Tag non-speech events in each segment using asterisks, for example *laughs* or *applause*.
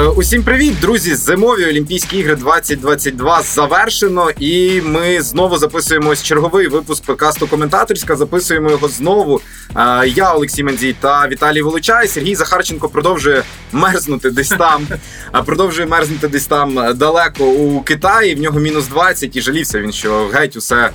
Е, усім привіт, друзі! Зимові Олімпійські ігри 2022 завершено, і ми знову записуємо черговий випуск подкасту коментаторська. Записуємо його знову. Е, я Олексій Мандзій та Віталій Волочай. Сергій Захарченко продовжує мерзнути десь там. *laughs* продовжує мерзнути десь там далеко у Китаї. В нього мінус 20 і жалівся він, що геть усе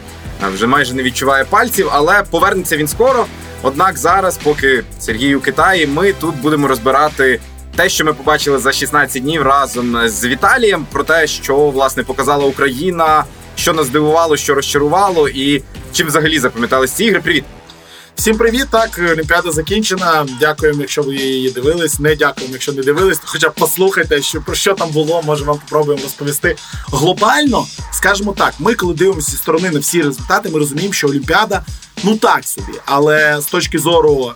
вже майже не відчуває пальців, але повернеться він скоро. Однак зараз, поки Сергій у Китаї, ми тут будемо розбирати те, що ми побачили за 16 днів разом з Віталієм, про те, що власне показала Україна, що нас здивувало, що розчарувало, і чим взагалі запам'ятались ці ігри. Привіт. Всім привіт! Так, Олімпіада закінчена. Дякуємо, якщо ви її дивились. Не дякуємо, якщо не дивились. Хоча б послухайте, що про що там було. Може вам попробуємо розповісти. Глобально, скажімо так, ми, коли дивимося зі сторони на всі результати, ми розуміємо, що Олімпіада ну так собі, але з точки зору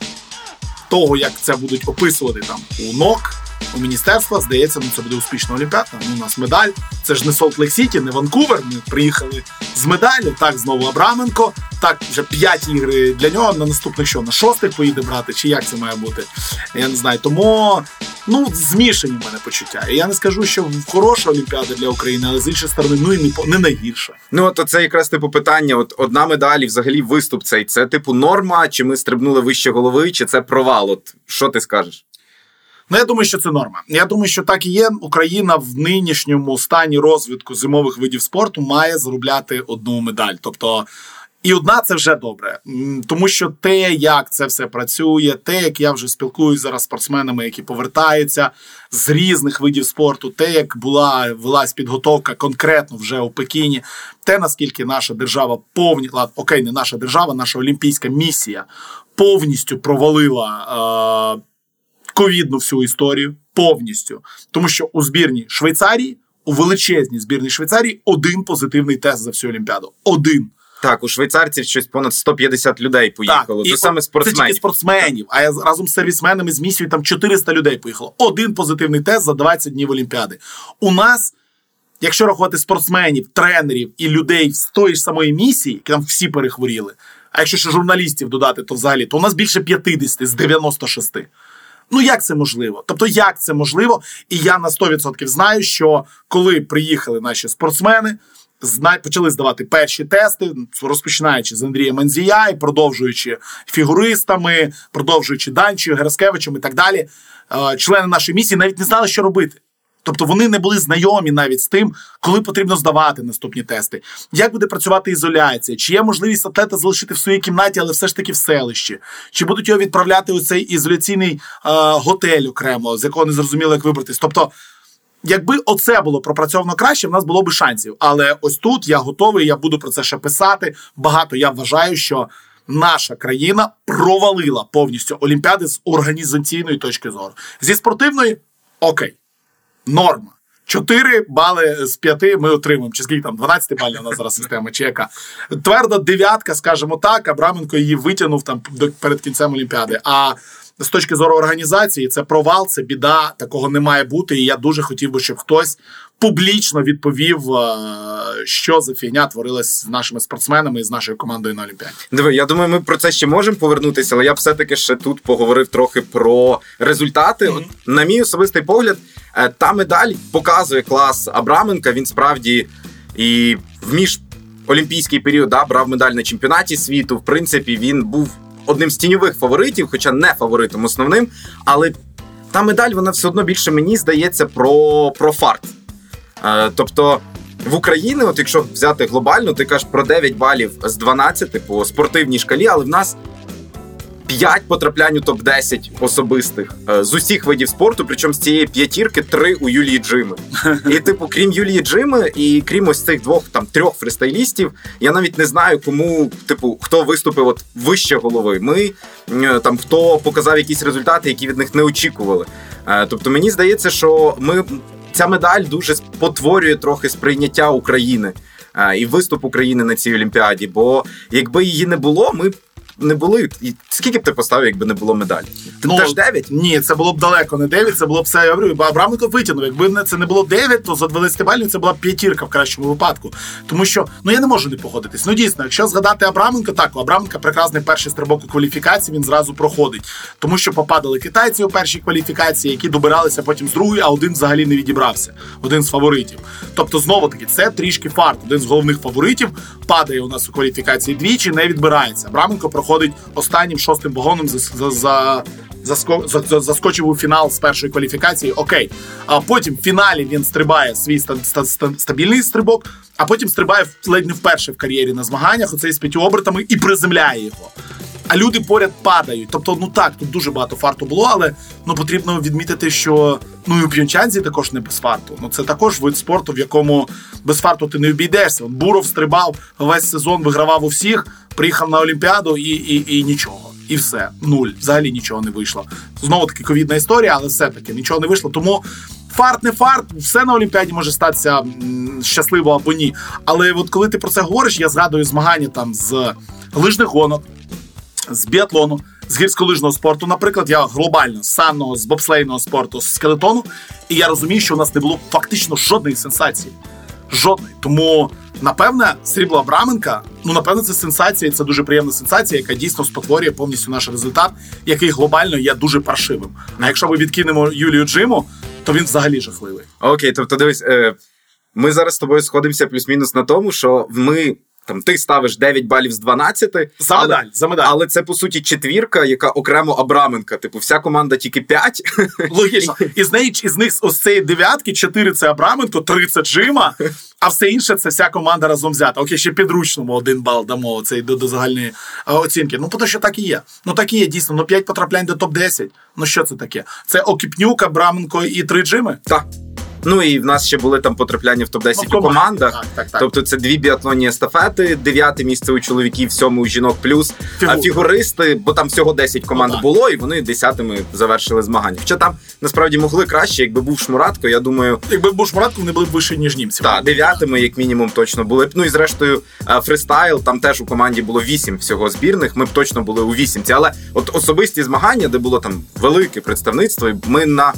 того, як це будуть описувати там у НОК, у міністерства, здається, ну це буде успішна олімпіада. Ну, у нас медаль. Це ж не Солт Лейк Сіті, не Ванкувер. Ми приїхали з медалі. Так, знову Абраменко. Так, вже п'ять ігри для нього. На наступних що на шостих поїде брати, чи як це має бути? Я не знаю. Тому ну змішані в мене почуття. І я не скажу, що хороша олімпіада для України, але з іншої сторони, ну і не не найгірша. Ну то це якраз типу питання. От одна медаль, взагалі, виступ цей це типу норма, чи ми стрибнули вище голови, чи це провал? От що ти скажеш? Ну, я думаю, що це норма. Я думаю, що так і є. Україна в нинішньому стані розвитку зимових видів спорту має заробляти одну медаль. Тобто. І одна це вже добре, тому що те, як це все працює, те, як я вже спілкуюся зараз спортсменами, які повертаються з різних видів спорту, те, як була велась підготовка конкретно вже у Пекіні, те наскільки наша держава повні ладно, окей, не наша держава, наша олімпійська місія повністю провалила е, ковідну всю історію повністю, тому що у збірні Швейцарії, у величезній збірній Швейцарії, один позитивний тест за всю Олімпіаду. Один. Так, у швейцарців щось понад 150 людей поїхало. Так, Це саме спортсменів. Це тільки спортсменів. А я разом з сервісменами з місією там 400 людей поїхало. Один позитивний тест за 20 днів Олімпіади. У нас, якщо рахувати спортсменів, тренерів і людей з тої ж самої місії, які там всі перехворіли. А якщо ще журналістів додати, то взагалі то у нас більше 50 з 96. Ну як це можливо? Тобто, як це можливо? І я на 100% знаю, що коли приїхали наші спортсмени, почали здавати перші тести, розпочинаючи з Андрія Манзія і продовжуючи фігуристами, продовжуючи Данчою, Гераскевичем і так далі. Е, члени нашої місії навіть не знали, що робити. Тобто вони не були знайомі навіть з тим, коли потрібно здавати наступні тести, як буде працювати ізоляція, чи є можливість атлета залишити в своїй кімнаті, але все ж таки в селищі, чи будуть його відправляти у цей ізоляційний е, готель окремо, з якого не зрозуміло, як вибратись. Тобто, якби оце було пропрацьовано краще, в нас було б шансів. Але ось тут я готовий, я буду про це ще писати. Багато я вважаю, що. Наша країна провалила повністю Олімпіади з організаційної точки зору. Зі спортивної окей норма. 4 бали з 5 ми отримуємо. Чи скільки там 12 балів у нас зараз система, чи яка. Тверда дев'ятка, скажімо так, Абраменко її витягнув там до перед кінцем Олімпіади. А з точки зору організації, це провал, це біда, такого не має бути. І я дуже хотів би, щоб хтось публічно відповів, е, що за фігня творилась з нашими спортсменами і з нашою командою на Олімпіаді. Диви, я думаю, ми про це ще можемо повернутися, але я б все-таки ще тут поговорив трохи про результати. Mm-hmm. От, на мій особистий погляд, е, та медаль показує клас Абраменка. Він справді і в між олімпійський період да, брав медаль на чемпіонаті світу. В принципі, він був одним з тіньових фаворитів, хоча не фаворитом основним. Але та медаль вона все одно більше мені здається про, про фарт. Е, тобто. В Україні, от якщо взяти глобально, ти кажеш про 9 балів з 12 по спортивній шкалі, але в нас 5 потраплянь у топ-10 особистих е, з усіх видів спорту. Причому з цієї п'ятірки три у Юлії Джими. І, типу, крім Юлії Джими, і крім ось цих двох там трьох фристайлістів, я навіть не знаю, кому, типу, хто виступив от вище голови. Ми е, там хто показав якісь результати, які від них не очікували. Тобто, мені здається, що ми ця медаль дуже спотворює трохи сприйняття України і виступ України на цій олімпіаді. Бо якби її не було, ми не були. І скільки б ти поставив, якби не було медалі? Ти Ну, теж 9? Ні, це було б далеко не 9, це було б все. Я говорю, Абраменко витягнув. Якби це не було 9, то за 12 балів це була б п'ятірка в кращому випадку. Тому що ну я не можу не погодитись. Ну дійсно, якщо згадати Абраменко, так у Абраменка прекрасний перший стрибок у кваліфікації, він зразу проходить. Тому що попадали китайці у першій кваліфікації, які добиралися потім з другої, а один взагалі не відібрався. Один з фаворитів. Тобто, знову таки, це трішки фарт. Один з головних фаворитів падає у нас у кваліфікації двічі, не відбирається. Абраменко проходить останнім шостим вагоном за, за, за за- за- заскочив у фінал з першої кваліфікації. Окей. А потім в фіналі він стрибає свій ста- ста- ста- стабільний стрибок, а потім стрибає ледь не вперше в кар'єрі на змаганнях, оцей з п'яті обертами, і приземляє його. А люди поряд падають. Тобто, ну так, тут дуже багато фарту було, але ну потрібно відмітити, що ну і у П'йончанзі також не без фарту. Ну це також вид спорту, в якому без фарту ти не обійдешся. Буров стрибав весь сезон, вигравав у всіх, приїхав на Олімпіаду і, і, і нічого. І все, нуль. Взагалі нічого не вийшло. Знову таки ковідна історія, але все-таки нічого не вийшло. Тому фарт не фарт, все на Олімпіаді може статися щасливо або ні. Але от коли ти про це говориш, я згадую змагання там з лижних гонок, з біатлону, з гірськолижного спорту, наприклад, я глобально з санного, з бобслейного спорту, з скелетону, і я розумію, що у нас не було фактично жодної сенсації. Жодної. Тому, напевне, срібло Абраменка, ну напевне, це сенсація, це дуже приємна сенсація, яка дійсно спотворює повністю наш результат, який глобально є дуже паршивим. А якщо ми відкинемо Юлію Джиму, то він взагалі жахливий. Окей, тобто дивись, е, ми зараз з тобою сходимося плюс-мінус на тому, що ми. Там ти ставиш 9 балів з 12, За але, медаль, за медаль. але це по суті четвірка, яка окремо Абраменка. Типу, вся команда тільки 5. *laughs* Логічно. Із неї із них ось цієї дев'ятки, чотири це Абраменко, три це Джима, а все інше це вся команда разом взята. Окей, ще підручному один бал дамо цей до, до загальної е, оцінки. Ну, тому що так і є. Ну так і є, дійсно. Ну, п'ять потраплянь до топ-10. Ну що це таке? Це Окіпнюк, Абраменко і три Джими. Так. Ну і в нас ще були там потрапляння в топ-10 Ну, в у командах. Так, так, так. Тобто це дві біатлонні естафети, дев'яте місце у чоловіків, сьоме у жінок, плюс Фігур. а фігуристи, бо там всього 10 команд Ну, було, і вони десятими завершили змагання. Хоча там насправді могли краще, якби був шмуратко, я думаю. Якби був Шмуратко, вони були б вищі, ніж німці. Так, дев'ятими, як мінімум, точно були б. Ну і зрештою, е, фристайл, там теж у команді було вісім всього збірних. Ми б точно були у вісімці. Але от особисті змагання, де було там велике представництво, і ми на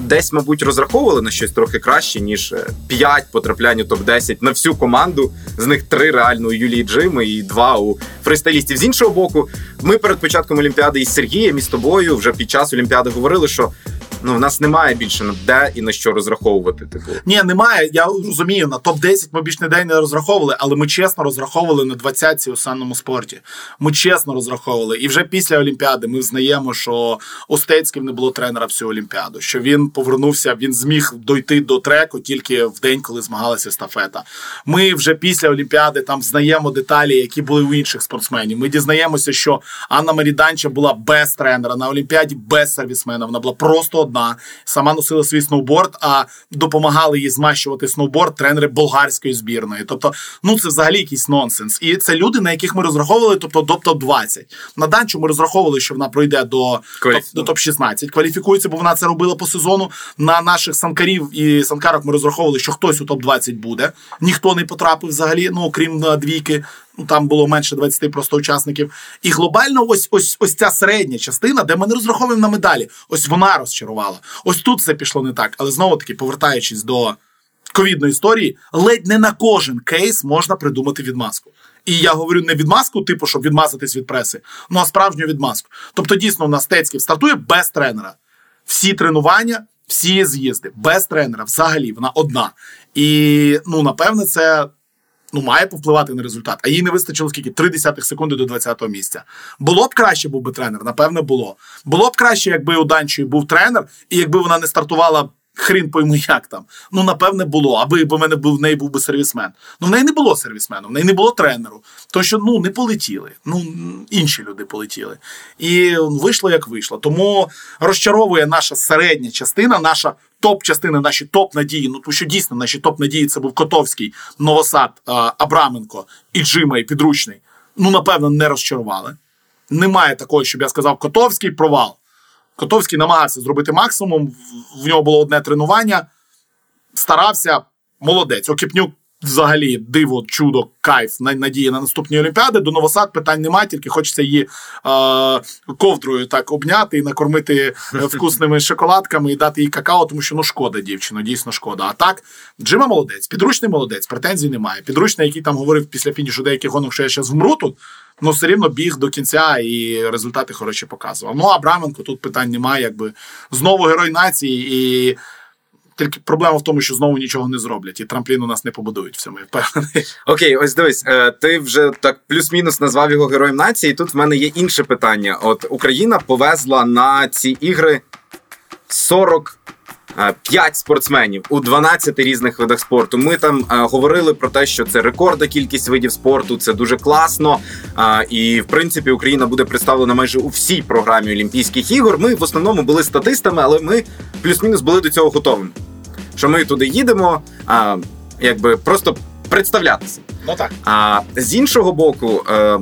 десь, мабуть, розраховували на щось трохи краще, ніж 5 потраплянь у топ-10 на всю команду. З них три реально у Юлії Джими і два у фристайлістів. З іншого боку, ми перед початком Олімпіади із Сергієм і з тобою вже під час Олімпіади говорили, що ну в нас немає більше на де і на що розраховувати. Типу. Ні, немає. Я розумію, на топ-10 ми більш ніде не розраховували, але ми чесно розраховували на 20-ці у санному спорті. Ми чесно розраховували. І вже після Олімпіади ми взнаємо, що у Стецьків не було тренера всю Олімпіаду. Що він повернувся, він зміг дойти до треку тільки в день, коли змагалася естафета. Ми вже після Олімпіади там знаємо деталі, які були у інших спортсменів. Ми дізнаємося, що Анна Маріданча була без тренера на Олімпіаді, без сервісмена. Вона була просто одна. Сама носила свій сноуборд, а допомагали їй змащувати сноуборд тренери болгарської збірної. Тобто, ну це взагалі якийсь нонсенс. І це люди, на яких ми розраховували, тобто до топ-20. На данчу ми розраховували, що вона пройде до, Кваліф- топ, до топ-16. Кваліфікується, бо вона це робила по сезону. На наших санкарів і санкарок ми розраховували, що хтось у топ-20 буде. Ніхто не потрапив взагалі, ну окрім е, двійки. Ну там було менше 20 просто учасників. І глобально, ось ось ось ця середня частина, де ми не розраховуємо на медалі. Ось вона розчарувала. Ось тут все пішло не так. Але знову таки, повертаючись до ковідної історії, ледь не на кожен кейс можна придумати відмазку. І я говорю не відмазку, типу, щоб відмазатись від преси, ну а справжню відмазку. Тобто, дійсно, у нас Стецьків стартує без тренера. Всі тренування, всі з'їзди, без тренера, взагалі, вона одна. І ну, напевне, це ну, має повпливати на результат. А їй не вистачило скільки? Три десятих секунди до 20-го місця. Було б краще, був би тренер, напевне, було. Було б краще, якби у Данчої був тренер, і якби вона не стартувала. Хрін пойму, як там. Ну, напевне, було, аби в мене був в неї був би сервісмен. Ну, в неї не було сервісмену, в неї не було тренеру. Тому що ну, не полетіли. Ну, інші люди полетіли. І вийшло, як вийшло. Тому розчаровує наша середня частина, наша топ-частина, наші топ-надії. Ну, тому що дійсно наші топ-надії це був Котовський, Новосад, Абраменко і Джима, і Підручний. Ну, напевно, не розчарували. Немає такого, щоб я сказав, Котовський провал. Котовський намагався зробити максимум. В- нього було одне тренування. Старався, молодець. Окіпнюк взагалі диво, чудо, кайф, надія на наступні олімпіади. До Новосад питань немає, тільки хочеться її е, ковдрою так обняти і накормити е, *laughs* вкусними шоколадками і дати їй какао, тому що ну шкода, дівчино, дійсно шкода. А так, Джима молодець, підручний молодець, претензій немає. Підручний, який там говорив після фінішу деяких гонок, що я зараз вмру тут. Ну, все рівно біг до кінця і результати хороші показував. Ну, Абраменко тут питань немає, якби знову герой нації, і тільки проблема в тому, що знову нічого не зроблять, і трамплін у нас не побудують. В цьому я впевнений. Окей, ось дивись, е, ти вже так плюс-мінус назвав його героєм нації. Тут в мене є інше питання. От Україна повезла на ці ігри 40 5 спортсменів у 12 різних видах спорту. Ми там а, говорили про те, що це рекордна кількість видів спорту, це дуже класно. А, І в принципі Україна буде представлена майже у всій програмі Олімпійських ігор. Ми в основному були статистами, але ми плюс-мінус були до цього готовими. Що ми туди їдемо, а, якби просто представлятися. Ну так. А з іншого боку. Е,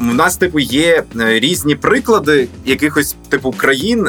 у нас, типу, є е, різні приклади якихось типу країн,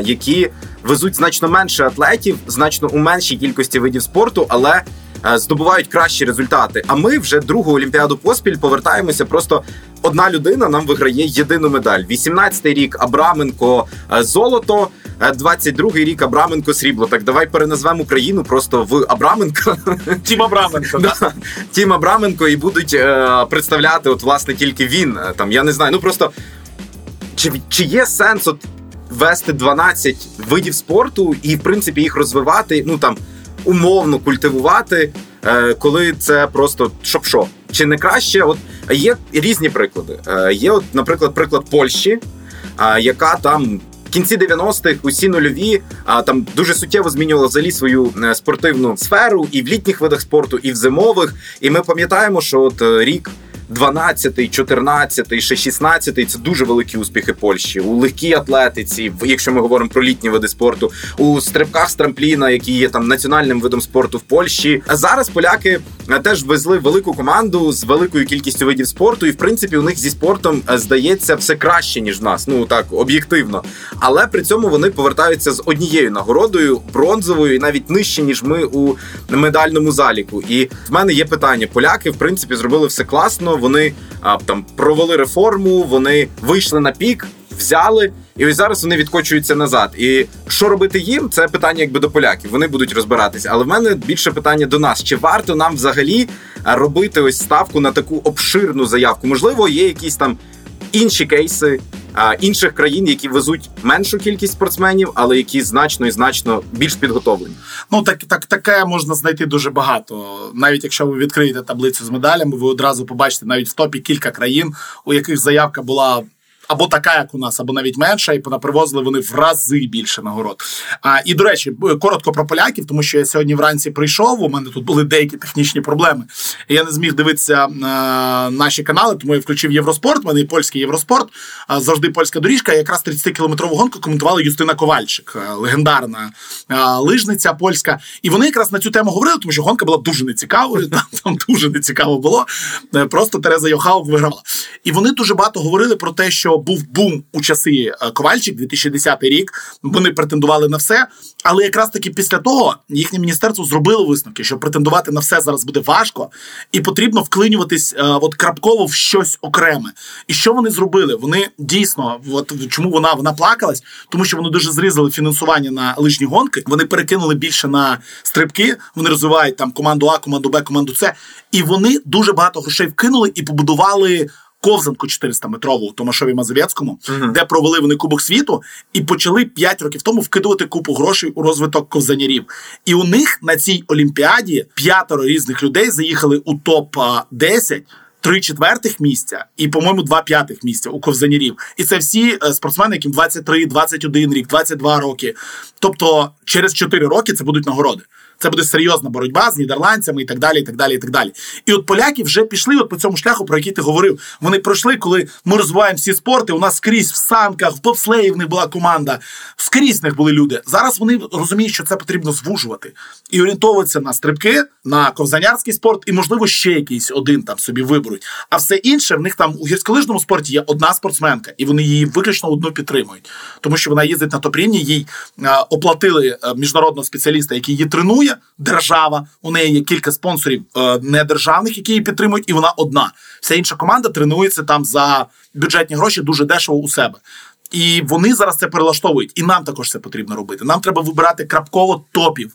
які везуть значно менше атлетів, значно у меншій кількості видів спорту, але е, здобувають кращі результати. А ми вже другу олімпіаду поспіль повертаємося. Просто одна людина нам виграє єдину медаль. 18-й рік Абраменко е, золото. 22-й е, рік Абраменко срібло. Так давай переназвемо Україну просто в Абраменко. *laughs* Тім Абраменко. да. Тім Абраменко і будуть е, представляти, от власне тільки він. Там я не знаю. Ну просто чи чи є сенс от вести 12 видів спорту і, в принципі, їх розвивати, ну там умовно культивувати, е, коли це просто що. Чи не краще? От є різні приклади. Е, є, от, наприклад, приклад Польщі, е, яка там. В кінці 90-х усі нульові а там дуже суттєво змінювала взагалі свою спортивну сферу і в літніх видах спорту, і в зимових. І ми пам'ятаємо, що от рік 12-й, 14-й, ще 16-й – це дуже великі успіхи Польщі у легкій атлетиці, якщо ми говоримо про літні види спорту, у стрибках з трампліна, які є там національним видом спорту в Польщі. А зараз поляки е, теж везли велику команду з великою кількістю видів спорту, і в принципі у них зі спортом е, здається все краще ніж в нас. Ну так об'єктивно. Але при цьому вони повертаються з однією нагородою бронзовою і навіть нижче ніж ми у медальному заліку. І в мене є питання: поляки в принципі зробили все класно вони а, там провели реформу, вони вийшли на пік, взяли, і ось зараз вони відкочуються назад. І що робити їм? Це питання якби до поляків. Вони будуть розбиратися. Але в мене більше питання до нас: чи варто нам взагалі робити ось ставку на таку обширну заявку? Можливо, є якісь там інші кейси інших країн, які везуть меншу кількість спортсменів, але які значно і значно більш підготовлені. Ну так так таке можна знайти дуже багато. Навіть якщо ви відкриєте таблицю з медалями, ви одразу побачите навіть в топі кілька країн, у яких заявка була або така, як у нас, або навіть менша, і привозили вони в рази більше нагород. А, І до речі, коротко про поляків, тому що я сьогодні вранці прийшов. У мене тут були деякі технічні проблеми. Я не зміг дивитися а, наші канали, тому я включив Євроспорт. У мене і польський Євроспорт. Завжди польська доріжка. Якраз 30-кілометрову гонку коментувала Юстина Ковальчик, легендарна лижниця польська. І вони якраз на цю тему говорили, тому що гонка була дуже нецікавою. *laughs* Там, там дуже нецікаво було. Е, просто Тереза Йохаук вигравала. І вони дуже багато говорили про те, що був бум у часи е, Ковальчик, 2010 рік. Вони претендували на все. Але якраз таки після того їхнє міністерство зробило висновки, що претендувати на все зараз буде важко, і потрібно вклинюватись е, от крапково в щось окреме. І що вони зробили? Вони дійсно, от чому вона вона плакалась, тому що вони дуже зрізали фінансування на лижні гонки. Вони перекинули більше на стрибки. Вони розвивають там команду А, команду Б, команду С. І вони дуже багато грошей вкинули і побудували ковзанку 400-метрову у Томашові Мазовецькому, uh-huh. де провели вони Кубок світу, і почали 5 років тому вкидувати купу грошей у розвиток ковзанярів. І у них на цій олімпіаді п'ятеро різних людей заїхали у топ 10 Три четвертих місця і, по-моєму, два п'ятих місця у ковзанярів. І це всі е, спортсмени, яким 23, 21 рік, 22 роки. Тобто, через 4 роки це будуть нагороди. Це буде серйозна боротьба з нідерландцями і так далі. І так далі, і так далі. І от поляки вже пішли от по цьому шляху, про який ти говорив. Вони пройшли, коли ми розвиваємо всі спорти. У нас скрізь в санках, в бобслеї в них була команда, скрізь в них були люди. Зараз вони розуміють, що це потрібно звужувати і орієнтовуватися на стрибки, на ковзанярський спорт, і, можливо, ще якийсь один там собі виберуть. А все інше в них там у гірськолижному спорті є одна спортсменка, і вони її виключно одну підтримують, тому що вона їздить на топ-рівні, їй оплатили е, міжнародного спеціаліста, який її тренує. Держава, у неї є кілька спонсорів е, недержавних, які її підтримують, і вона одна. Вся інша команда тренується там за бюджетні гроші дуже дешево у себе. І вони зараз це перелаштовують. І нам також це потрібно робити. Нам треба вибирати крапково топів.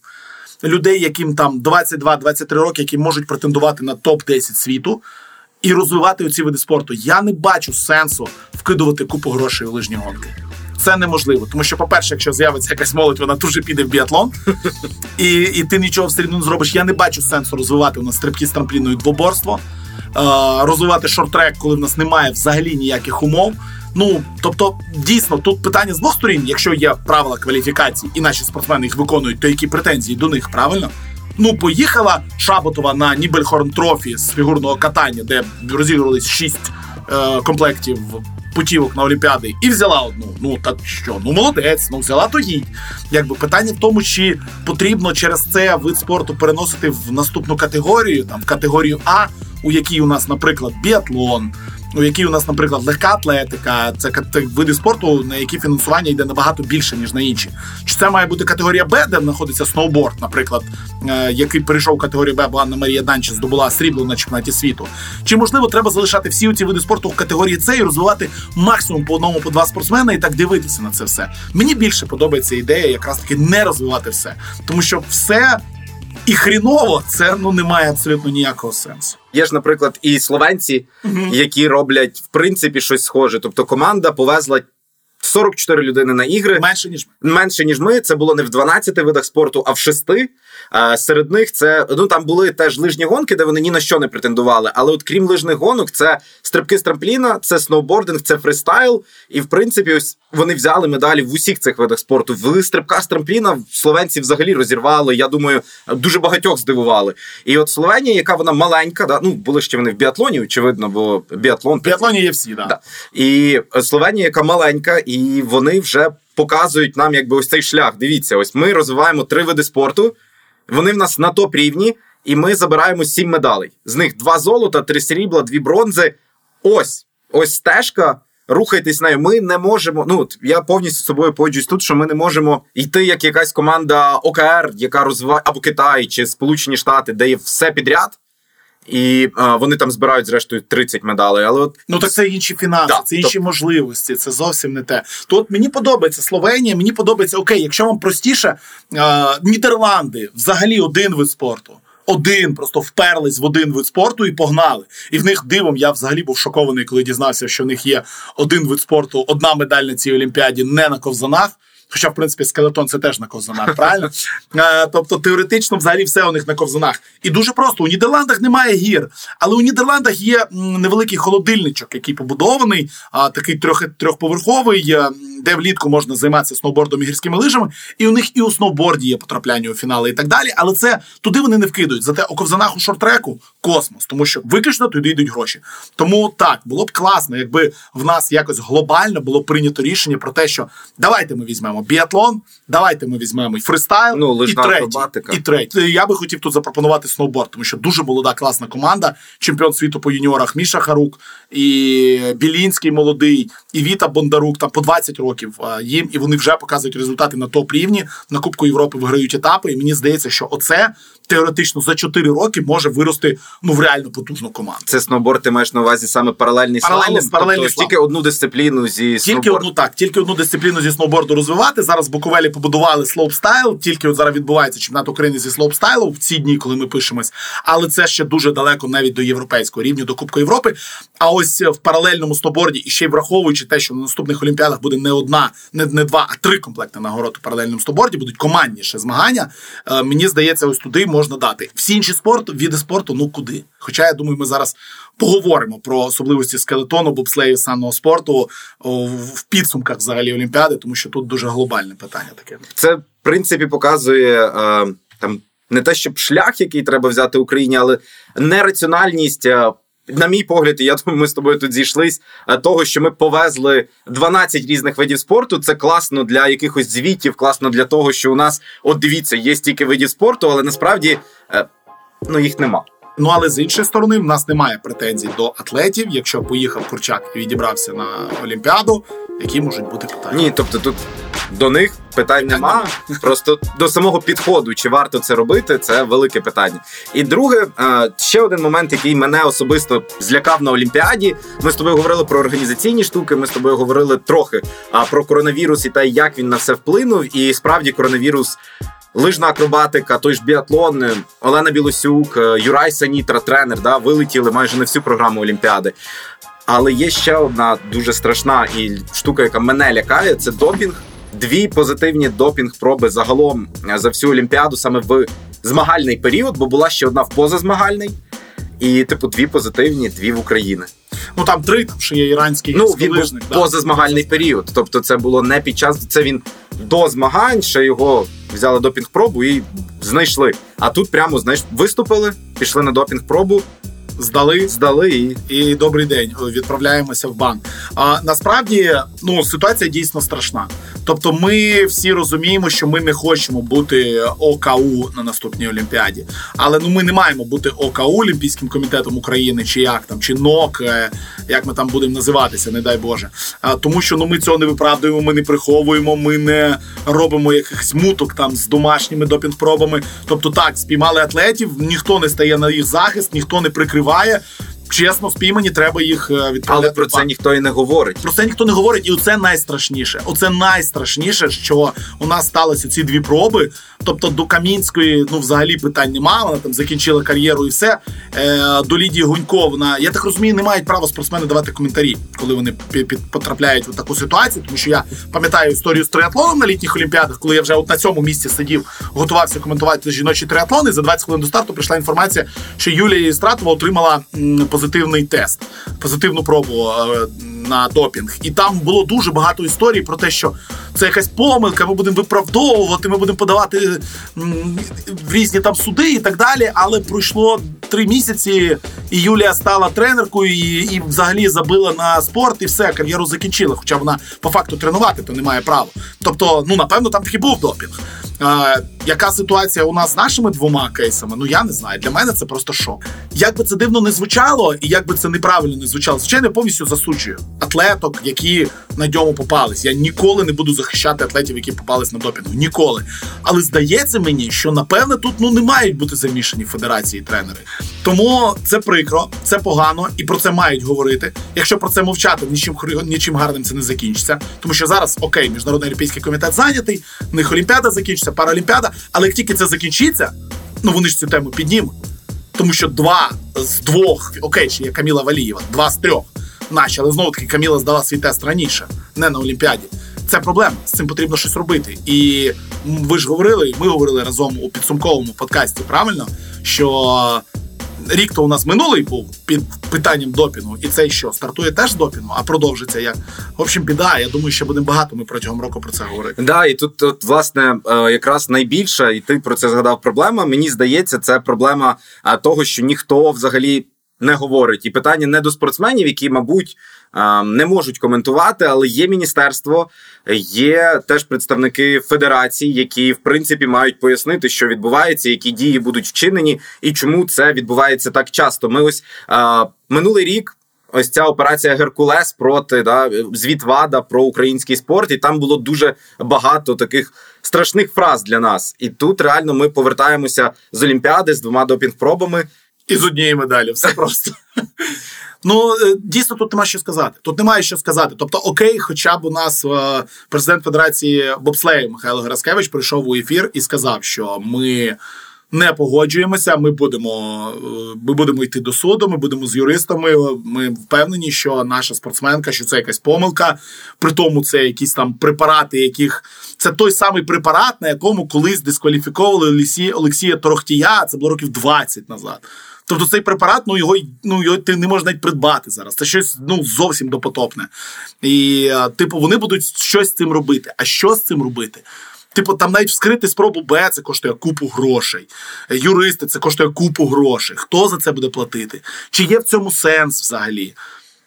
Людей, яким там 22-23 роки, які можуть претендувати на топ 10 світу, і розвивати оці види спорту. Я не бачу сенсу вкидувати купу грошей у лижні гонки. Це неможливо, тому що, по-перше, якщо з'явиться якась молодь, вона дуже піде в біатлон, і і ти нічого все одно не зробиш. Я не бачу сенсу розвивати у нас стрибки з трампліною двоборство, е, розвивати шорт-трек, коли в нас немає взагалі ніяких умов. Ну тобто, дійсно, тут питання з двох сторін. Якщо є правила кваліфікації, і наші спортсмени їх виконують, то які претензії до них правильно? Ну, поїхала Шаботова на Нібельхорн Трофі з фігурного катання, де розігрувались шість е, комплектів путівок на Олімпіади, і взяла одну. Ну так що? Ну молодець, ну взяла то їдь. Якби питання в тому, чи потрібно через це вид спорту переносити в наступну категорію, там в категорію А, у якій у нас, наприклад, біатлон у якій у нас, наприклад, легка атлетика, це види спорту, на які фінансування йде набагато більше, ніж на інші. Чи це має бути категорія Б, де знаходиться сноуборд, наприклад, е, який перейшов в категорію Б, бо Анна Марія Данчі здобула срібло на чемпіонаті світу. Чи можливо треба залишати всі ці види спорту в категорії С і розвивати максимум по одному, по два спортсмена і так дивитися на це все? Мені більше подобається ідея, якраз таки не розвивати все, тому що все і хріново це ну не має абсолютно ніякого сенсу. Є ж, наприклад, і словенці, які роблять в принципі щось схоже. Тобто команда повезла 44 людини на ігри. Менше ніж ми. менше ніж ми. Це було не в 12 видах спорту, а в 6. Серед них це ну там були теж лижні гонки, де вони ні на що не претендували. Але от крім лижних гонок, це стрибки з трампліна, це сноубординг, це фристайл. І в принципі, ось вони взяли медалі в усіх цих видах спорту. В стрибках з трампліна словенці взагалі розірвали. Я думаю, дуже багатьох здивували. І от Словенія, яка вона маленька, да ну були ще вони в біатлоні, очевидно, бо біатлон біатлоні є всі, да. да. І Словенія, яка маленька, і вони вже показують нам, якби ось цей шлях. Дивіться, ось ми розвиваємо три види спорту. Вони в нас на топ рівні, і ми забираємо сім медалей. З них два золота, три срібла, дві бронзи. Ось ось стежка. Рухайтесь нею. Ми не можемо. Ну я повністю з собою погоджуюсь тут, що ми не можемо йти як якась команда ОКР, яка розвиває або Китай чи Сполучені Штати, де є все підряд. І а, вони там збирають зрештою 30 медалей. Але от ну так це інші фінанси, да, це інші то... можливості. Це зовсім не те. Тут мені подобається Словенія. Мені подобається окей, якщо вам простіше, а, Нідерланди взагалі один вид спорту. Один просто вперлись в один вид спорту і погнали. І в них дивом я взагалі був шокований, коли дізнався, що в них є один вид спорту, одна медаль на цій олімпіаді не на ковзанах. Хоча, в принципі, скелетон це теж на ковзанах, правильно? *laughs* Е, тобто, теоретично, взагалі, все у них на ковзанах. І дуже просто у Нідерландах немає гір, але у Нідерландах є невеликий холодильничок, який побудований, такий трьох, трьохповерховий, е, де влітку можна займатися сноубордом і гірськими лижами. І у них і у сноуборді є потрапляння у фінали і так далі. Але це туди вони не вкидують. Зате у ковзанах у шорт-треку космос, тому що виключно туди йдуть гроші. Тому так було б класно, якби в нас якось глобально було прийнято рішення про те, що давайте ми візьмемо візьмемо біатлон, давайте ми візьмемо і фристайл, ну, і третій. І третій. Я би хотів тут запропонувати сноуборд, тому що дуже молода класна команда. Чемпіон світу по юніорах Міша Харук, і Білінський молодий, і Віта Бондарук, там по 20 років їм, і вони вже показують результати на топ рівні. На Кубку Європи виграють етапи. І мені здається, що оце теоретично за 4 роки може вирости ну в реально потужну команду. Це сноуборд, ти маєш на увазі саме паралельний паралельний, слалом? Паралельний тобто, тільки одну дисципліну зі тільки одну так, тільки одну дисципліну зі сноуборду розвивати. Зараз в Буковелі побудували слоупстайл, тільки от зараз відбувається чемпіонат України зі слоупстайлу в ці дні, коли ми пишемось. Але це ще дуже далеко навіть до європейського рівня, до Кубку Європи. А ось в паралельному сноуборді, і ще й враховуючи те, що на наступних олімпіадах буде не одна, не не два, а три комплекти нагород у паралельному сноуборді, будуть командніше змагання. Е, мені здається, ось туди можна дати. Всі інші спорту, види спорту, ну куди? Хоча я думаю, ми зараз поговоримо про особливості скелетону, бобслею, санного спорту в підсумках взагалі Олімпіади, тому що тут дуже глобальне питання таке. Це в принципі показує е, там не те, щоб шлях, який треба взяти Україні, але нераціональність. Е, на мій погляд, і я думаю, ми з тобою тут зійшлись. Е, того, що ми повезли 12 різних видів спорту. Це класно для якихось звітів, класно для того, що у нас, от дивіться, є стільки видів спорту, але насправді ну їх нема. Ну але з іншої сторони, в нас немає претензій до атлетів. Якщо поїхав Курчак і відібрався на Олімпіаду, які можуть бути питання? Ні, тобто тут до них питань нема. Просто до самого підходу, чи варто це робити, це велике питання. І друге, е, ще один момент, який мене особисто злякав на Олімпіаді. Ми з тобою говорили про організаційні штуки. Ми з тобою говорили трохи про коронавірус і те, як він на все вплинув. І справді коронавірус. Лижна акробатика, той ж біатлон, Олена Білосюк, е, Юрай Санітра, тренер, да, вилетіли майже на всю програму Олімпіади. Але є ще одна дуже страшна і штука, яка мене лякає, це допінг. Дві позитивні допінг-проби загалом е, за всю Олімпіаду саме в змагальний період, бо була ще одна в позазмагальний. І, типу, дві позитивні, дві в Україні. Ну там три, там ще є іранський ну, він був да? позазмагальний період. Тобто, це було не під час це він до змагань, ще його взяли допінг-пробу і знайшли. А тут прямо знаєш, виступили, пішли на допінг-пробу здали, здали і добрий день. Відправляємося в бан. А насправді ну ситуація дійсно страшна. Тобто, ми всі розуміємо, що ми не хочемо бути ОКУ на наступній олімпіаді, але ну ми не маємо бути ОКУ Олімпійським комітетом України, чи як там, чи НОК, е, як ми там будемо називатися, не дай Боже. Тому що ну ми цього не виправдуємо, ми не приховуємо, ми не робимо якихось муток там з домашніми допінг-пробами. Тобто, так спіймали атлетів, ніхто не стає на їх захист, ніхто не прикриває впливає. Чесно, спіймані, треба їх е, відправляти. Але про це ніхто і не говорить. Про це ніхто не говорить, і це найстрашніше. Оце найстрашніше, що у нас сталося ці дві проби. Тобто до Камінської, ну взагалі питань немає. Вона там закінчила кар'єру і все. Е, До Лідії Гунько, вона, я так розумію, не мають права спортсмени давати коментарі, коли вони потрапляють в таку ситуацію. Тому що я пам'ятаю історію з триатлоном на літніх олімпіадах, коли я вже от на цьому місці сидів, готувався коментувати жіночі триатлони. За 20 хвилин до старту прийшла інформація, що Юлія Істратова отримала позитивний тест, позитивну пробу е, на допінг. І там було дуже багато історій про те, що це якась помилка, ми будемо виправдовувати, ми будемо подавати в різні там суди і так далі. Але пройшло три місяці, і Юлія стала тренеркою і і взагалі забила на спорт, і все, кар'єру закінчила. Хоча вона по факту тренувати то не має права. Тобто, ну напевно, там таки був допінг. А, Яка ситуація у нас з нашими двома кейсами? Ну я не знаю. Для мене це просто шок. Як би це дивно не звучало, і як би це неправильно не звучало, звичайно, повністю засуджую атлеток, які на ньому попались. Я ніколи не буду захищати атлетів, які попались на допінгу. Ніколи. Але здається мені, що напевне тут ну не мають бути замішані федерації тренери. Тому це прикро, це погано, і про це мають говорити. Якщо про це мовчати, нічим нічим гарним це не закінчиться. Тому що зараз окей, міжнародний олімпійський комітет зайнятий, в них олімпіада закінчиться, паралімпіада. Але як тільки це закінчиться, ну вони ж цю тему піднімуть. Тому що два з двох, окей, ще є Каміла Валієва, два з трьох наші, але знову таки Каміла здала свій тест раніше, не на Олімпіаді. Це проблема. З цим потрібно щось робити. І ви ж говорили, і ми говорили разом у підсумковому подкасті, правильно? Що рік то у нас минулий був під питанням допінгу, і цей що стартує теж з допінгу, а продовжиться як. В общем, біда. Я думаю, що будемо багато ми протягом року про це говорити. Да, і тут, тут власне, е, якраз найбільша, і ти про це згадав. Проблема. Мені здається, це проблема е, того, що ніхто взагалі не говорить. І питання не до спортсменів, які, мабуть, не можуть коментувати, але є міністерство, є теж представники федерації, які в принципі мають пояснити, що відбувається, які дії будуть вчинені, і чому це відбувається так часто. Ми ось минулий рік. Ось ця операція Геркулес проти да, звіт ВАДА про український спорт, і там було дуже багато таких страшних фраз для нас. І тут реально ми повертаємося з Олімпіади з двома допінг-пробами і з однієї медалі. Все просто. *laughs* Ну, е, дійсно, тут нема що сказати. Тут немає що сказати. Тобто, окей, хоча б у нас е, президент Федерації бобслею Михайло Гераскевич прийшов у ефір і сказав, що ми. Не погоджуємося, ми будемо е, ми будемо йти до суду, ми будемо з юристами. Ми впевнені, що наша спортсменка, що це якась помилка. При тому це якісь там препарати, яких це той самий препарат, на якому колись дискваліфіковували Олексія Торохтія. Це було років 20 назад. Тобто цей препарат, ну його ну його ти не можеш навіть придбати зараз. Це щось ну зовсім допотопне. І, е, типу, вони будуть щось з цим робити. А що з цим робити? Типу, там навіть вскрити спробу Б, це коштує купу грошей. Юристи, це коштує купу грошей. Хто за це буде платити? Чи є в цьому сенс взагалі?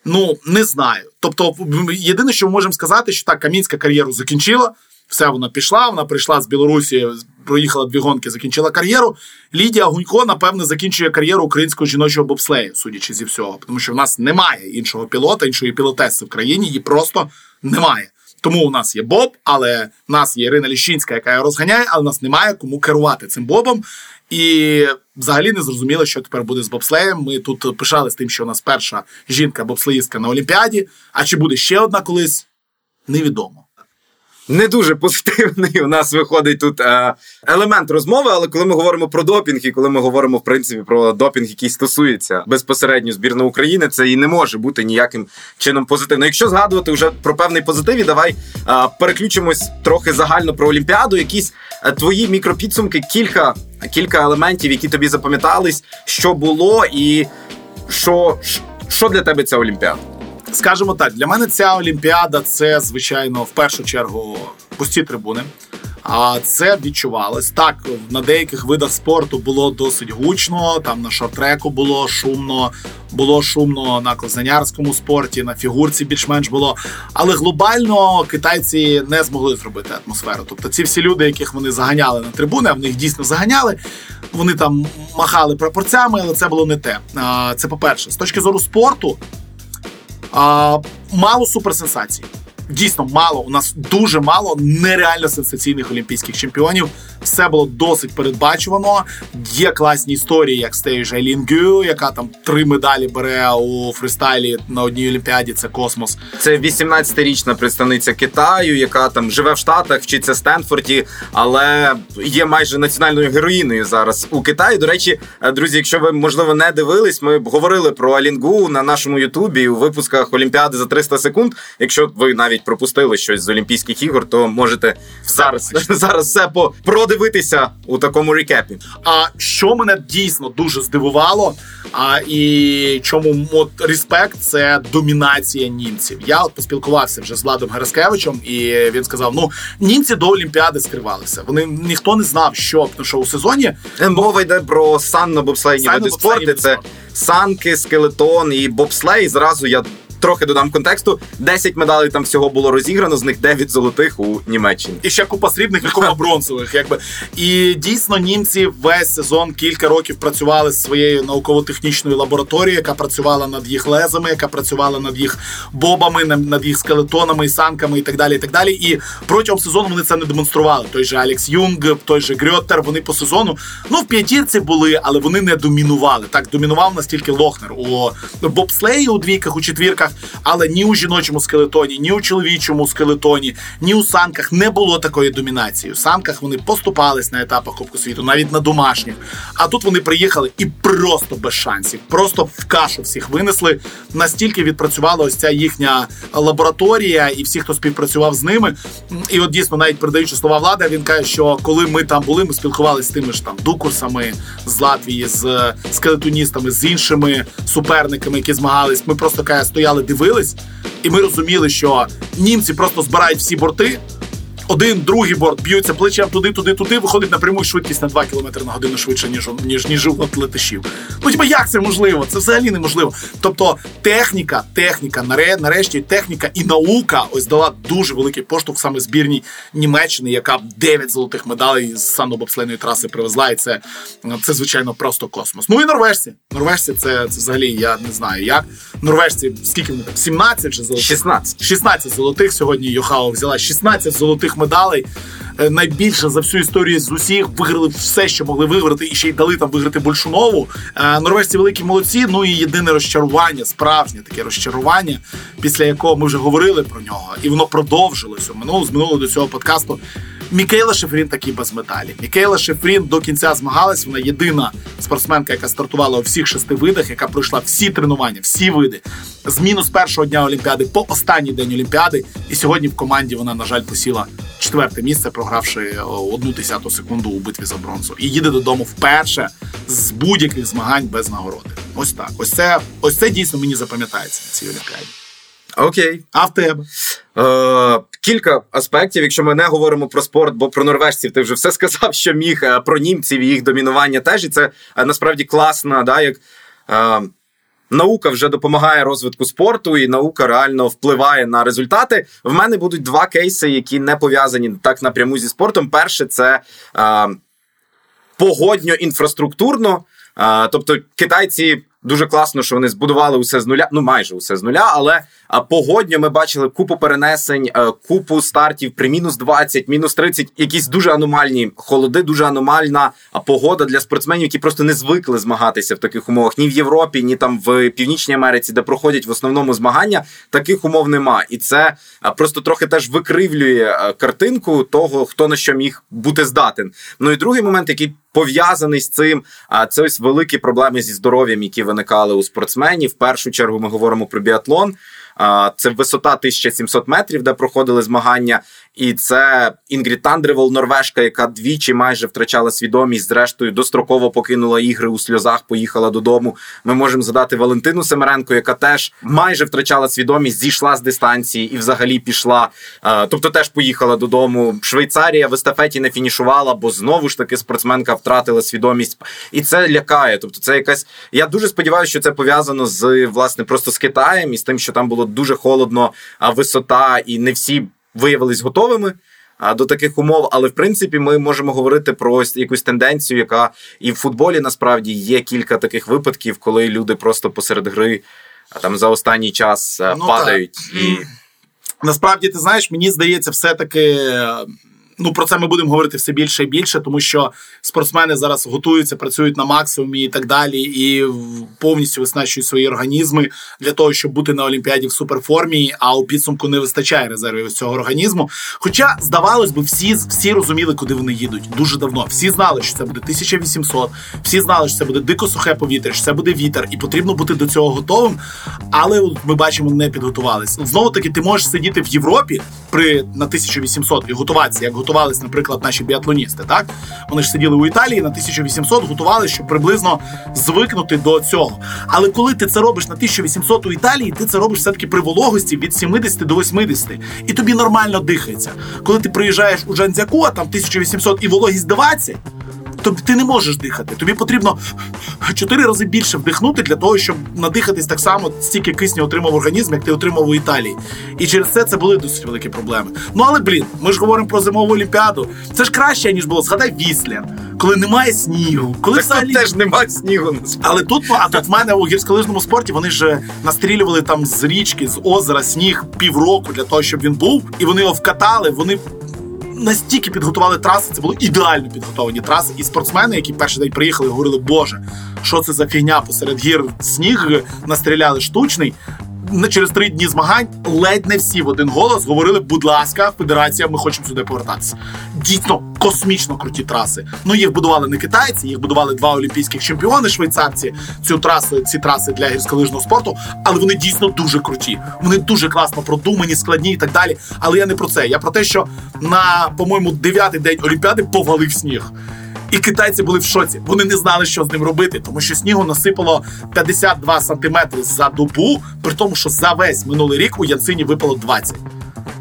Ну, не знаю. Тобто, єдине, що ми можемо сказати, що так, Камінська кар'єру закінчила. Все, вона пішла, вона прийшла з Білорусі, проїхала дві гонки, закінчила кар'єру. Лідія Гунько, напевне, закінчує кар'єру українського жіночого бобслею, судячи зі всього. Тому що в нас немає іншого пілота, іншої пілотеси в країні, її просто немає. Тому у нас є Боб, але в нас є Ірина Ліщинська, яка його розганяє, але у нас немає кому керувати цим Бобом. І взагалі не зрозуміло, що тепер буде з бобслеєм. Ми тут пишали з тим, що у нас перша жінка бобслеїстка на Олімпіаді. А чи буде ще одна колись? Невідомо не дуже позитивний. У нас виходить тут е, елемент розмови, але коли ми говоримо про допінг, і коли ми говоримо в принципі про допінг, який стосується безпосередньо збірної України, це і не може бути ніяким чином позитивно. Якщо згадувати вже про певний позитив, і давай е, переключимось трохи загально про Олімпіаду. Якісь е, твої мікропідсумки, кілька кілька елементів, які тобі запам'ятались, що було, і що, що для тебе ця Олімпіада. Скажемо так, для мене ця олімпіада це звичайно в першу чергу пусті трибуни. А це відчувалось так. На деяких видах спорту було досить гучно. Там на шорт-треку було шумно, було шумно на козанярському спорті, на фігурці більш-менш було. Але глобально китайці не змогли зробити атмосферу. Тобто, ці всі люди, яких вони заганяли на трибуни, а в них дійсно заганяли. Вони там махали прапорцями, але це було не те. Це по перше, з точки зору спорту. А, Мало суперсенсацій. Дійсно, мало. У нас дуже мало нереально сенсаційних олімпійських чемпіонів. Все було досить передбачувано. Є класні історії, як Стейж Айлін Гю, яка там три медалі бере у фристайлі на одній олімпіаді. Це космос. Це 18-річна представниця Китаю, яка там живе в Штатах, вчиться в Стенфорді, але є майже національною героїною зараз у Китаї. До речі, е, друзі, якщо ви можливо не дивились, ми говорили про Алінгу на нашому Ютубі у випусках Олімпіади за 300 секунд. Якщо ви навіть пропустили щось з Олімпійських ігор, то можете зараз *laughs* зараз все продивитися у такому рекепі. А що мене дійсно дуже здивувало, а і чому от респект це домінація німців. Я от поспілкувався вже з Владом Гераскевичем, і він сказав: ну німці до Олімпіади скривалися. Вони ніхто не знав, що тому що у сезоні мова йде про санно бобслейні види спорту. Це санки, скелетон і бобслей. Зразу я трохи додам контексту. 10 медалей там всього було розіграно, з них 9 золотих у Німеччині. І ще купа срібних і купа бронзових. Якби і дійсно німці весь сезон кілька років працювали з своєю науково-технічною лабораторією, яка працювала над їх лезами, яка працювала над їх бобами, над їх скелетонами, санками і так далі. І так далі. І протягом сезону вони це не демонстрували. Той же Алекс Юнг, той же Грьоттер, Вони по сезону ну в п'ятірці були, але вони не домінували. Так домінував настільки Лохнер у бобслеї у двійках, у четвірках але ні у жіночому скелетоні, ні у чоловічому скелетоні, ні у санках не було такої домінації. У санках вони поступались на етапах Кубку світу, навіть на домашніх. А тут вони приїхали і просто без шансів, просто в кашу всіх винесли. Настільки відпрацювала ось ця їхня лабораторія, і всі, хто співпрацював з ними. І от дійсно, навіть передаючи слова влади, він каже, що коли ми там були, ми спілкувалися з тими ж там дукурсами з Латвії, з скелетоністами, з іншими суперниками, які змагались. Ми просто каже, стояли дивились, і ми розуміли, що німці просто збирають всі борти. Один, другий борт б'ються плечем туди, туди, туди, виходить на пряму швидкість на 2 км на годину швидше, ніж ніж, ніж у летишів. Ну типа, як це можливо? Це взагалі неможливо. Тобто, техніка, техніка, нарешті, техніка і наука ось дала дуже великий поштовх саме збірній Німеччини, яка 9 золотих медалей з санобобслейної траси привезла. І це, це звичайно, просто космос. Ну і норвежці. Норвежці це, це взагалі я не знаю як. Норвежці, скільки вони там? 17 чи золотих? 16. 16 золотих. Сьогодні Йохао взяла 16 золотих медалей. Е, найбільше за всю історію з усіх виграли все, що могли виграти, і ще й дали там виграти Большунову. нову. норвежці великі молодці. Ну і єдине розчарування, справжнє таке розчарування, після якого ми вже говорили про нього, і воно продовжилося минуло з минулого до цього подкасту. Мікейла Шефрін такі без медалі. Мікейла Шефрін до кінця змагалась. Вона єдина спортсменка, яка стартувала у всіх шести видах, яка пройшла всі тренування, всі види з мінус першого дня Олімпіади по останній день Олімпіади. І сьогодні в команді вона, на жаль, посіла четверте місце, програвши одну десяту секунду у битві за бронзу. І їде додому вперше з будь-яких змагань без нагороди. Ось так. Ось це ось це дійсно мені запам'ятається на цій олімпіаді. Окей. А в тебе? Е, Кілька аспектів, якщо ми не говоримо про спорт, бо про норвежців ти вже все сказав, що міг е, про німців і їх домінування теж. І це е, насправді класно, да, як е, наука вже допомагає розвитку спорту, і наука реально впливає на результати. В мене будуть два кейси, які не пов'язані так напряму зі спортом. Перше, це е, погодньо інфраструктурно. Тобто китайці Дуже класно, що вони збудували усе з нуля. Ну майже усе з нуля, але погодньо ми бачили купу перенесень, е, купу стартів при мінус 20, мінус 30, якісь дуже аномальні холоди, дуже аномальна погода для спортсменів, які просто не звикли змагатися в таких умовах ні в Європі, ні там в Північній Америці, де проходять в основному змагання. Таких умов нема, і це просто трохи теж викривлює е, картинку того, хто на що міг бути здатен. Ну і другий момент, який пов'язаний з цим, а це ось великі проблеми зі здоров'ям, які виникали у спортсменів. В першу чергу ми говоримо про біатлон. Це висота 1700 метрів, де проходили змагання. І це Інгрід Тандревол, норвежка, яка двічі майже втрачала свідомість. Зрештою, достроково покинула ігри у сльозах, поїхала додому. Ми можемо згадати Валентину Семеренко, яка теж майже втрачала свідомість, зійшла з дистанції і взагалі пішла. Тобто теж поїхала додому. Швейцарія в естафеті не фінішувала, бо знову ж таки спортсменка втратила свідомість. І це лякає. Тобто, це якась. Я дуже сподіваюся, що це пов'язано з власне просто з Китаєм і з тим, що там було дуже холодно, а висота, і не всі виявились готовими. До таких умов, але в принципі ми можемо говорити про якусь тенденцію, яка і в футболі насправді є кілька таких випадків, коли люди просто посеред гри там за останній час ну, падають. Так. І... Насправді, ти знаєш, мені здається, все-таки ну про це ми будемо говорити все більше і більше, тому що спортсмени зараз готуються, працюють на максимумі і так далі, і повністю виснащують свої організми для того, щоб бути на Олімпіаді в суперформі. А у підсумку не вистачає резервів цього організму. Хоча, здавалось би, всі всі розуміли, куди вони їдуть дуже давно. Всі знали, що це буде 1800, всі знали, що це буде дико сухе повітря, що це буде вітер, і потрібно бути до цього готовим. Але ми бачимо, не підготувались. Знову таки, ти можеш сидіти в Європі при на 1800 і готуватися, як готувалися, наприклад, наші біатлоністи. Так вони ж сиділи у Італії на 1800, готувалися, щоб приблизно звикнути до цього. Але коли ти це робиш на 1800 у Італії, ти це робиш все таки при вологості від 70 до 80. і тобі нормально дихається. Коли ти приїжджаєш у Джанзяку, а там 1800 і вологість 20, тобі ти не можеш дихати. Тобі потрібно чотири рази більше вдихнути для того, щоб надихатись так само, стільки кисню отримав організм, як ти отримав у Італії. І через це це були досить великі проблеми. Ну але блін, ми ж говоримо про зимову олімпіаду. Це ж краще ніж було. Згадай Віслер, коли немає снігу, коли так взагалі... теж немає снігу. Але тут ну, а тут в мене у гірськолижному спорті вони ж настрілювали там з річки, з озера сніг півроку для того, щоб він був, і вони його вкатали. Вони настільки підготували траси, це були ідеально підготовані траси. І спортсмени, які перший день приїхали, говорили, Боже, що це за фігня посеред гір сніг настріляли штучний через три дні змагань ледь не всі в один голос говорили: будь ласка, федерація, ми хочемо сюди повертатися. Дійсно, космічно круті траси. Ну їх будували не китайці, їх будували два олімпійських чемпіони, швейцарці. Цю трасу, ці траси для гірськолижного спорту, але вони дійсно дуже круті. Вони дуже класно продумані, складні і так далі. Але я не про це. Я про те, що на, по-моєму, дев'ятий день Олімпіади повалив сніг. І китайці були в шоці. Вони не знали, що з ним робити, тому що снігу насипало 52 сантиметри за добу, при тому, що за весь минулий рік у Янцині випало 20.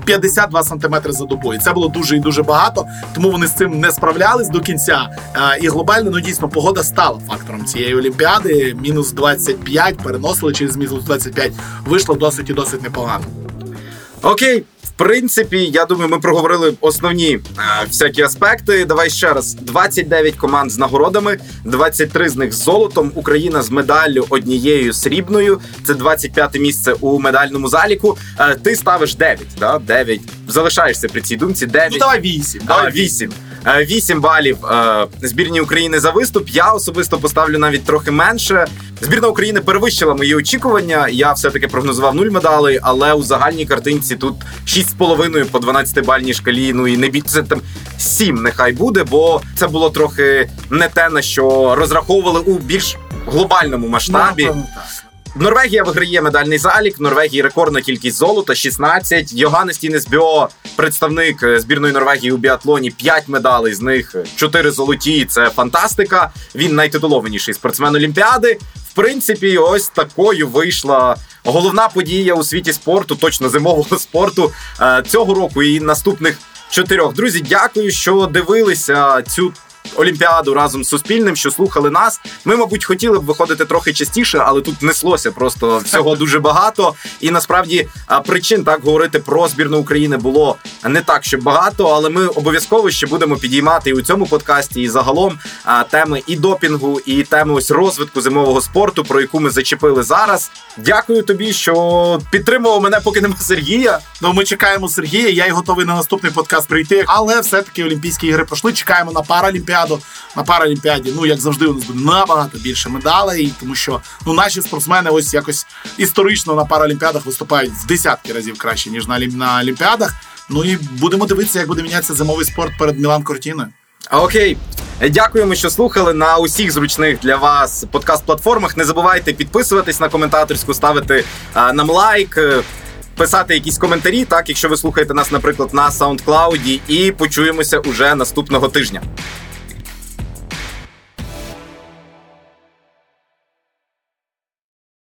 52 сантиметри за добу. І це було дуже і дуже багато, тому вони з цим не справлялись до кінця. І глобально, ну дійсно, погода стала фактором цієї олімпіади. Мінус 25 переносили через мінус 25. Вийшло досить і досить непогано. Окей, в принципі, я думаю, ми проговорили основні е, всякі аспекти. Давай ще раз: 29 команд з нагородами, 23 з них з золотом. Україна з медаллю однією срібною. Це 25 місце у медальному заліку. Е, ти ставиш 9, да? 9. Залишаєшся при цій думці. 9. Ну, давай 8. Давай 8. 8 балів е, збірні України за виступ. Я особисто поставлю навіть трохи менше. Збірна України перевищила мої очікування. Я все-таки прогнозував нуль медалей, але у загальній картинці тут 6,5 по 12-бальній шкалі. Ну і не більше там 7 нехай буде, бо це було трохи не те, на що розраховували у більш глобальному масштабі. Норвегія виграє медальний залік. В Норвегії рекордна кількість золота 16. Йоганнес Тінесбьо, представник е, збірної Норвегії у біатлоні, 5 медалей, з них 4 золоті. Це фантастика. Він найтитулованіший спортсмен Олімпіади. Принципі, ось такою вийшла головна подія у світі спорту, точно зимового спорту е, цього року і наступних чотирьох. Друзі, дякую, що дивилися цю Олімпіаду разом з Суспільним, що слухали нас. Ми, мабуть, хотіли б виходити трохи частіше, але тут неслося просто всього дуже багато. І насправді причин так говорити про збірну України було не так, щоб багато, але ми обов'язково ще будемо підіймати і у цьому подкасті, і загалом теми і допінгу, і теми ось розвитку зимового спорту, про яку ми зачепили зараз. Дякую тобі, що підтримував мене, поки нема Сергія. Ну ми чекаємо Сергія. Я й готовий на наступний подкаст прийти. Але все-таки Олімпійські ігри пройшли. Чекаємо на Паралімпіаду. На Паралімпіаді, ну як завжди, у нас буде набагато більше медалей, тому що ну наші спортсмени ось якось історично на Паралімпіадах виступають в десятки разів краще ніж на на Олімпіадах. Ну і будемо дивитися, як буде мінятися зимовий спорт перед Мілан Кортіною. Окей. Дякуємо, що слухали на усіх зручних для вас подкаст-платформах. Не забувайте підписуватись на коментаторську, ставити а, нам лайк, е, писати якісь коментарі, так якщо ви слухаєте нас, наприклад, на SoundCloud, і почуємося уже наступного тижня.